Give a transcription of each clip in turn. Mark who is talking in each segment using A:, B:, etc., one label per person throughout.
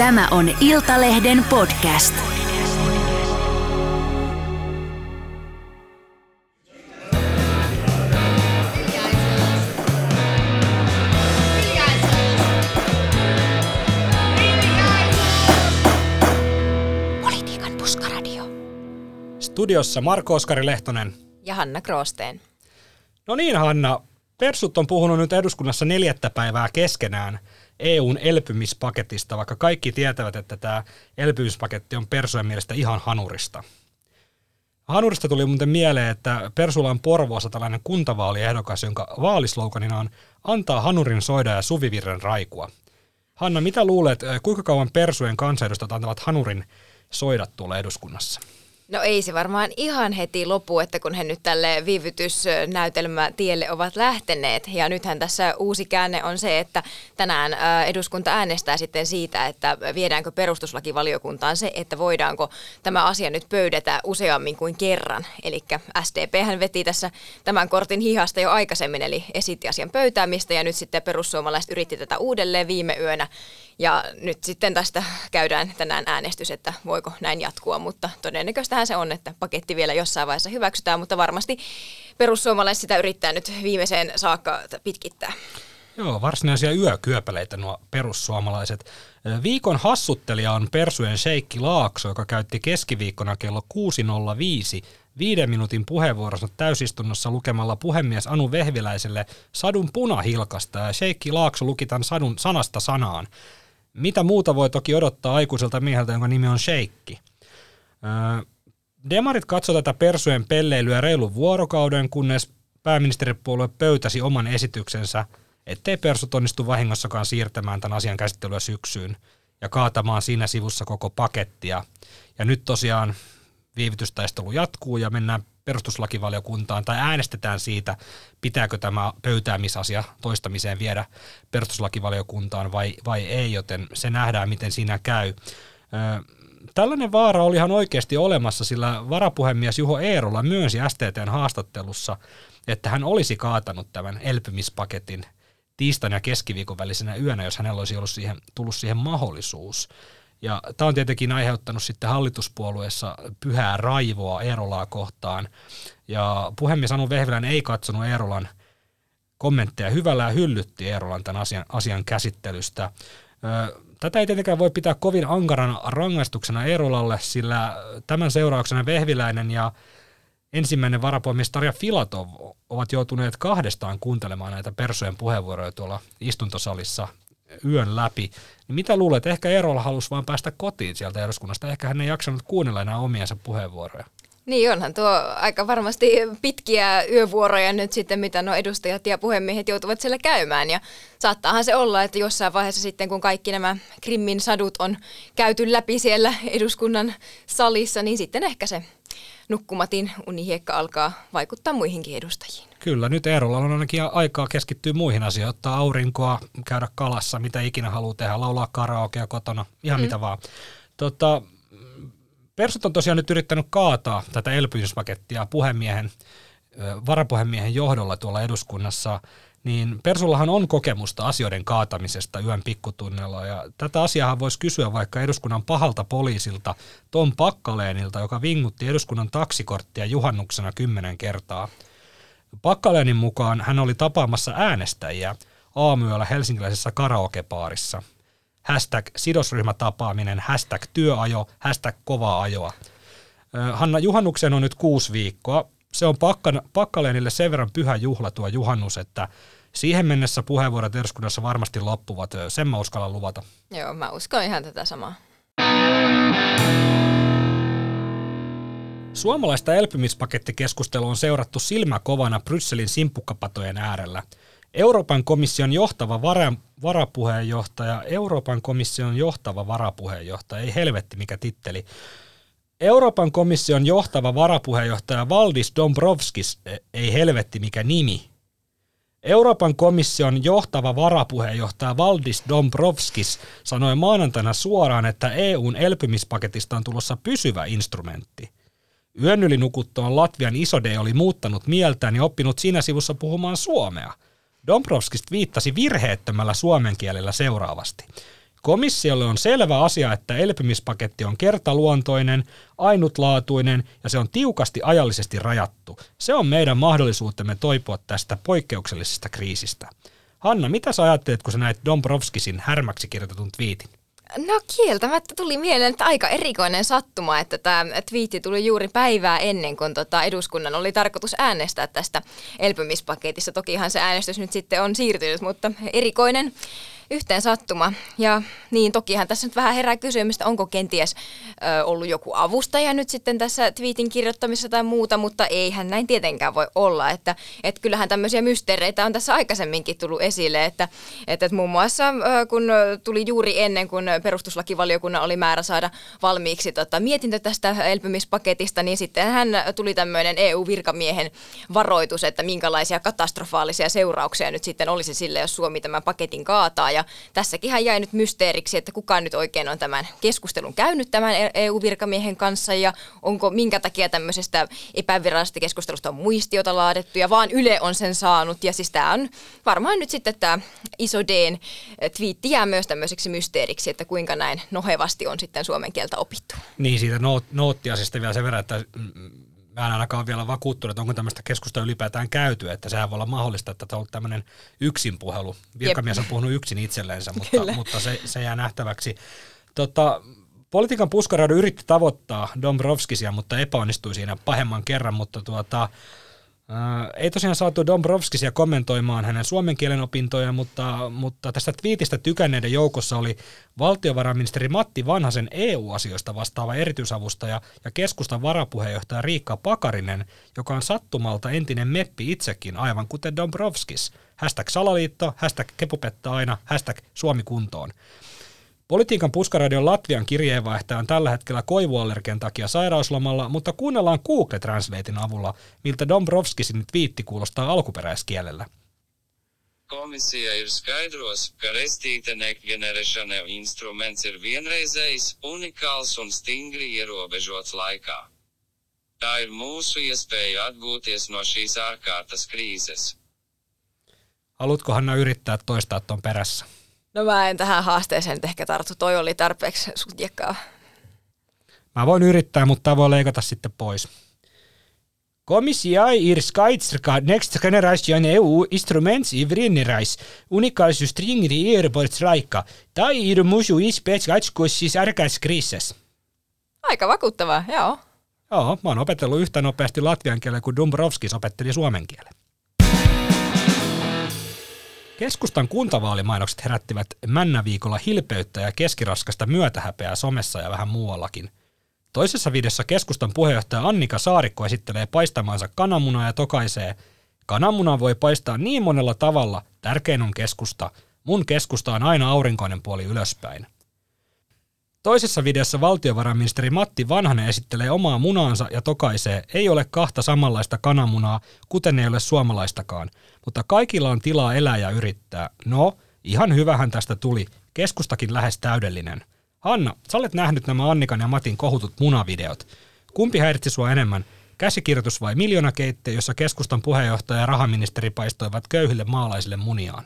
A: Tämä on Iltalehden podcast.
B: Politiikan puskaradio.
C: Studiossa Marko Oskari Lehtonen.
B: Ja Hanna Kroosteen.
C: No niin Hanna, Persut on puhunut nyt eduskunnassa neljättä päivää keskenään EUn elpymispaketista, vaikka kaikki tietävät, että tämä elpymispaketti on Persujen mielestä ihan hanurista. Hanurista tuli muuten mieleen, että Persulla on Porvoossa tällainen kuntavaaliehdokas, jonka vaalisloganina on antaa hanurin soida ja suvivirren raikua. Hanna, mitä luulet, kuinka kauan Persujen kansanedustajat antavat hanurin soidat tuolla eduskunnassa?
B: No ei se varmaan ihan heti lopu, että kun he nyt tälle viivytysnäytelmätielle ovat lähteneet. Ja nythän tässä uusi käänne on se, että tänään eduskunta äänestää sitten siitä, että viedäänkö perustuslakivaliokuntaan se, että voidaanko tämä asia nyt pöydätä useammin kuin kerran. Eli SDP hän veti tässä tämän kortin hihasta jo aikaisemmin, eli esitti asian pöytäämistä ja nyt sitten perussuomalaiset yritti tätä uudelleen viime yönä. Ja nyt sitten tästä käydään tänään äänestys, että voiko näin jatkua, mutta todennäköistähän se on, että paketti vielä jossain vaiheessa hyväksytään, mutta varmasti perussuomalaiset sitä yrittää nyt viimeiseen saakka pitkittää.
C: Joo, varsinaisia yökyöpäleitä nuo perussuomalaiset. Viikon hassuttelija on Persujen Sheikki Laakso, joka käytti keskiviikkona kello 6.05 viiden minuutin puheenvuorossa täysistunnossa lukemalla puhemies Anu Vehviläiselle sadun punahilkasta ja Sheikki Laakso luki tämän sadun sanasta sanaan. Mitä muuta voi toki odottaa aikuiselta mieheltä, jonka nimi on Sheikki? Demarit katsoi tätä persujen pelleilyä reilun vuorokauden, kunnes pääministeripuolue pöytäsi oman esityksensä, ettei persut onnistu vahingossakaan siirtämään tämän asian käsittelyä syksyyn ja kaatamaan siinä sivussa koko pakettia. Ja nyt tosiaan viivytystaistelu jatkuu ja mennään perustuslakivaliokuntaan tai äänestetään siitä, pitääkö tämä pöytäämisasia toistamiseen viedä perustuslakivaliokuntaan vai, vai ei, joten se nähdään, miten siinä käy. Tällainen vaara oli ihan oikeasti olemassa, sillä varapuhemies Juho Eerola myönsi STTn haastattelussa, että hän olisi kaatanut tämän elpymispaketin tiistain ja keskiviikon välisenä yönä, jos hänellä olisi ollut siihen, tullut siihen mahdollisuus. Ja tämä on tietenkin aiheuttanut sitten hallituspuolueessa pyhää raivoa Eerolaa kohtaan. Ja puhemies Anu Vehviläinen ei katsonut Eerolan kommentteja hyvällä ja hyllytti Eerolan tämän asian, asian käsittelystä. Tätä ei tietenkään voi pitää kovin ankarana rangaistuksena Eerolalle, sillä tämän seurauksena Vehviläinen ja ensimmäinen varapuhemies Tarja Filatov ovat joutuneet kahdestaan kuuntelemaan näitä persojen puheenvuoroja tuolla istuntosalissa yön läpi. Niin mitä luulet, ehkä Eerola halusi vaan päästä kotiin sieltä eduskunnasta, ehkä hän ei jaksanut kuunnella enää omiensa puheenvuoroja.
B: Niin onhan tuo aika varmasti pitkiä yövuoroja nyt sitten, mitä nuo edustajat ja puhemiehet joutuvat siellä käymään. Ja saattaahan se olla, että jossain vaiheessa sitten, kun kaikki nämä Krimmin sadut on käyty läpi siellä eduskunnan salissa, niin sitten ehkä se nukkumatin unihiekka alkaa vaikuttaa muihinkin edustajiin.
C: Kyllä, nyt Eerolla on ainakin aikaa keskittyä muihin asioihin, ottaa aurinkoa, käydä kalassa, mitä ikinä haluaa tehdä, laulaa karaokea kotona, ihan mm. mitä vaan. Tota, Persut on tosiaan nyt yrittänyt kaataa tätä elpymispakettia puhemiehen, varapuhemiehen johdolla tuolla eduskunnassa, niin Persullahan on kokemusta asioiden kaatamisesta yön pikkutunnella, ja tätä asiaa voisi kysyä vaikka eduskunnan pahalta poliisilta Tom Pakkaleenilta, joka vingutti eduskunnan taksikorttia juhannuksena kymmenen kertaa. Pakkaleenin mukaan hän oli tapaamassa äänestäjiä aamuyöllä helsinkiläisessä karaokepaarissa – hashtag sidosryhmätapaaminen, hashtag työajo, hashtag kovaa ajoa. Hanna, juhannuksen on nyt kuusi viikkoa. Se on pakkan, Pakkaleenille sen verran pyhä juhla tuo juhannus, että siihen mennessä puheenvuorot eduskunnassa varmasti loppuvat. Sen mä uskallan luvata.
B: Joo, mä uskon ihan tätä samaa.
C: Suomalaista elpymispakettikeskustelua on seurattu silmäkovana Brysselin simpukkapatojen äärellä – Euroopan komission johtava vara, varapuheenjohtaja, Euroopan komission johtava varapuheenjohtaja, ei helvetti mikä titteli, Euroopan komission johtava varapuheenjohtaja Valdis Dombrovskis, e, ei helvetti mikä nimi, Euroopan komission johtava varapuheenjohtaja Valdis Dombrovskis sanoi maanantaina suoraan, että EUn elpymispaketista on tulossa pysyvä instrumentti. Yön yli nukuttuaan Latvian isode oli muuttanut mieltään ja oppinut siinä sivussa puhumaan suomea – Dombrovskis viittasi virheettömällä suomen kielellä seuraavasti. Komissiolle on selvä asia, että elpymispaketti on kertaluontoinen, ainutlaatuinen ja se on tiukasti ajallisesti rajattu. Se on meidän mahdollisuutemme toipua tästä poikkeuksellisesta kriisistä. Hanna, mitä sä ajattelet, kun sä näit Dombrovskisin härmäksi kirjoitetun twiitin?
B: No kieltämättä tuli mieleen, että aika erikoinen sattuma, että tämä twiitti tuli juuri päivää ennen kuin tota eduskunnan oli tarkoitus äänestää tästä elpymispaketista. Tokihan se äänestys nyt sitten on siirtynyt, mutta erikoinen yhteen sattuma. Ja niin, tokihan tässä nyt vähän herää kysymystä, onko kenties ö, ollut joku avustaja nyt sitten tässä tweetin kirjoittamisessa tai muuta, mutta eihän näin tietenkään voi olla. Että et kyllähän tämmöisiä mysteereitä on tässä aikaisemminkin tullut esille, että, että, että muun muassa ö, kun tuli juuri ennen, kun perustuslakivaliokunnan oli määrä saada valmiiksi tota, mietintö tästä elpymispaketista, niin sitten hän tuli tämmöinen EU-virkamiehen varoitus, että minkälaisia katastrofaalisia seurauksia nyt sitten olisi sille, jos Suomi tämän paketin kaataa. Ja ja tässäkin jäi nyt mysteeriksi, että kuka nyt oikein on tämän keskustelun käynyt tämän EU-virkamiehen kanssa ja onko minkä takia tämmöisestä epävirallisesta keskustelusta on muistiota laadettu ja vaan Yle on sen saanut. Ja siis tämä on varmaan nyt sitten tämä iso Dn twiitti jää myös tämmöiseksi mysteeriksi, että kuinka näin nohevasti on sitten suomen kieltä opittu.
C: Niin, siitä noot, noottiasista vielä sen verran, että mä en ainakaan vielä vakuuttunut, että onko tämmöistä keskustelua ylipäätään käyty, että sehän voi olla mahdollista, että tämä on tämmöinen yksin puhelu. Virkamies on puhunut yksin itselleensä, mutta, mutta se, se jää nähtäväksi. Tota, politiikan puskaraadu yritti tavoittaa Dombrovskisia, mutta epäonnistui siinä pahemman kerran, mutta tuota, ei tosiaan saatu Dombrovskisia kommentoimaan hänen suomen kielen opintoja, mutta, mutta tästä twiitistä tykänneiden joukossa oli valtiovarainministeri Matti Vanhasen EU-asioista vastaava erityisavustaja ja keskustan varapuheenjohtaja Riikka Pakarinen, joka on sattumalta entinen meppi itsekin, aivan kuten Dombrovskis. Hashtag salaliitto, hashtag kepupetta aina, hashtag Suomi kuntoon. Politiikan puskaradion Latvian kirjeenvaihtaja on tällä hetkellä koivuallergian takia sairauslomalla, mutta kuunnellaan Google Translatein avulla, miltä Dombrovskisin twiitti kuulostaa alkuperäiskielellä. Komisija ir skaidros, ka restīta negenerēšana instruments ir vienreizējs, unikāls un stingri ierobežots laikā. Tā ir mūsu iespēja atgūties no šīs ārkārtas kriises. Haluatko Hanna yrittää toistaa tuon perässä?
B: No mä en tähän haasteeseen nyt ehkä tartu. Toi oli tarpeeksi sutjekkaa.
C: Mä voin yrittää, mutta tämä voi leikata sitten pois. Komissija ir skaidrs, next generation EU instruments i vriennerais, unikals stringri airports laika, tai ir musu ispets katskussis ärkäs kriises.
B: Aika vakuuttavaa, joo.
C: Joo, mä oon opetellut yhtä nopeasti latvian kielen kuin Dombrovskis opetteli suomen kielen. Keskustan kuntavaalimainokset herättivät männäviikolla hilpeyttä ja keskiraskasta myötähäpeää somessa ja vähän muuallakin. Toisessa videossa keskustan puheenjohtaja Annika Saarikko esittelee paistamansa kananmunaa ja tokaisee, kananmunaa voi paistaa niin monella tavalla, tärkein on keskusta. Mun keskusta on aina aurinkoinen puoli ylöspäin. Toisessa videossa valtiovarainministeri Matti Vanhanen esittelee omaa munaansa ja tokaisee, ei ole kahta samanlaista kananmunaa, kuten ei ole suomalaistakaan, mutta kaikilla on tilaa elää ja yrittää. No, ihan hyvähän tästä tuli, keskustakin lähes täydellinen. Hanna, sä olet nähnyt nämä Annikan ja Matin kohutut munavideot. Kumpi häiritsi sua enemmän, käsikirjoitus vai miljoonakeitte, jossa keskustan puheenjohtaja ja rahaministeri paistoivat köyhille maalaisille muniaan?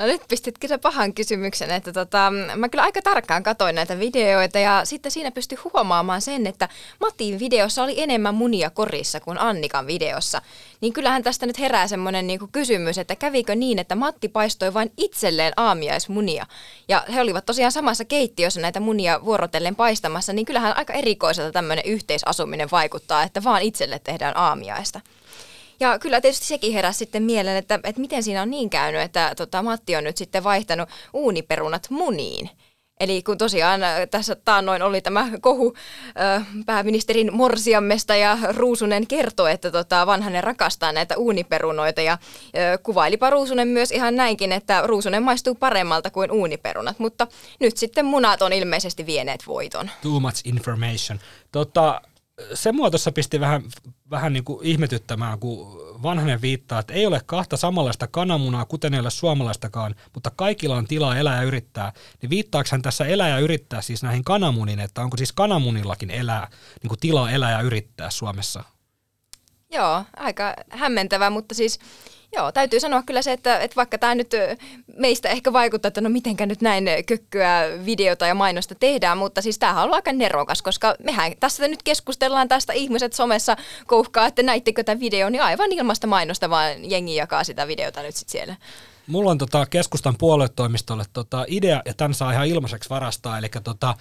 B: No nyt pistit kyllä pahan kysymyksen, että tota, mä kyllä aika tarkkaan katoin näitä videoita ja sitten siinä pystyi huomaamaan sen, että Matin videossa oli enemmän munia korissa kuin Annikan videossa. Niin kyllähän tästä nyt herää semmoinen niinku kysymys, että kävikö niin, että Matti paistoi vain itselleen aamiaismunia. Ja he olivat tosiaan samassa keittiössä näitä munia vuorotellen paistamassa, niin kyllähän aika erikoiselta tämmöinen yhteisasuminen vaikuttaa, että vaan itselle tehdään aamiaista. Ja kyllä tietysti sekin heräsi sitten mieleen, että, että miten siinä on niin käynyt, että tota, Matti on nyt sitten vaihtanut uuniperunat muniin. Eli kun tosiaan äh, tässä taannoin oli tämä kohu äh, pääministerin morsiammesta ja Ruusunen kertoi, että tota, vanhanen rakastaa näitä uuniperunoita ja äh, kuvailipa Ruusunen myös ihan näinkin, että Ruusunen maistuu paremmalta kuin uuniperunat, mutta nyt sitten munat on ilmeisesti vieneet voiton.
C: Too much information. Tota, se mua tuossa pisti vähän, vähän niin kuin ihmetyttämään, kun vanhanen viittaa, että ei ole kahta samanlaista kananmunaa, kuten ei ole suomalaistakaan, mutta kaikilla on tilaa elää ja yrittää. Niin viittaako hän tässä elää ja yrittää siis näihin kananmuniin, että onko siis kananmunillakin elää, niin kuin tilaa elää ja yrittää Suomessa?
B: Joo, aika hämmentävä, mutta siis Joo, täytyy sanoa kyllä se, että, että vaikka tämä nyt meistä ehkä vaikuttaa, että no mitenkä nyt näin kökkyä videota ja mainosta tehdään, mutta siis tämähän on aika nerokas, koska mehän tässä nyt keskustellaan tästä, ihmiset somessa kouhkaa, että näittekö tämä video, niin aivan ilmasta mainosta, vaan jengi jakaa sitä videota nyt sitten siellä.
C: Mulla on tota keskustan puoluetoimistolle tota idea, ja tämän saa ihan ilmaiseksi varastaa, eli tota,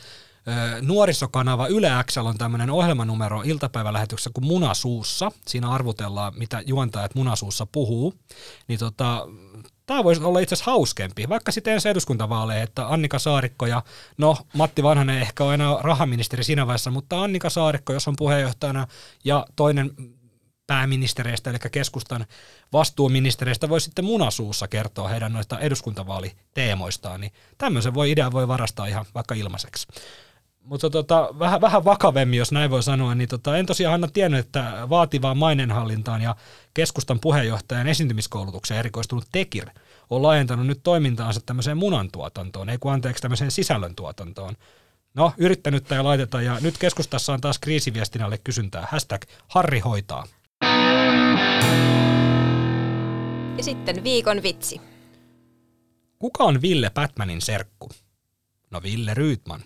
C: nuorisokanava Yle Xl on tämmöinen ohjelmanumero iltapäivälähetyksessä kuin Munasuussa. Siinä arvutellaan, mitä juontajat Munasuussa puhuu. Niin tota, tämä voisi olla itse asiassa hauskempi, vaikka sitten ensi eduskuntavaaleja, että Annika Saarikko ja no Matti Vanhanen ehkä on enää rahaministeri siinä vaiheessa, mutta Annika Saarikko, jos on puheenjohtajana ja toinen pääministereistä, eli keskustan vastuuministereistä, voi sitten munasuussa kertoa heidän noista eduskuntavaaliteemoistaan, niin tämmöisen voi idea voi varastaa ihan vaikka ilmaiseksi. Mutta tota, vähän, vähän vakavemmin, jos näin voi sanoa, niin tota, en tosiaan Hanna tiennyt, että vaativaan mainenhallintaan ja keskustan puheenjohtajan esiintymiskoulutukseen erikoistunut Tekir on laajentanut nyt toimintaansa tämmöiseen munantuotantoon, ei kun anteeksi tämmöiseen sisällöntuotantoon. No, yrittänyt tai laiteta ja nyt keskustassa on taas kriisiviestinnälle kysyntää. Hashtag Harri hoitaa.
B: Ja sitten viikon vitsi.
C: Kuka on Ville Batmanin serkku? No Ville Ryytman.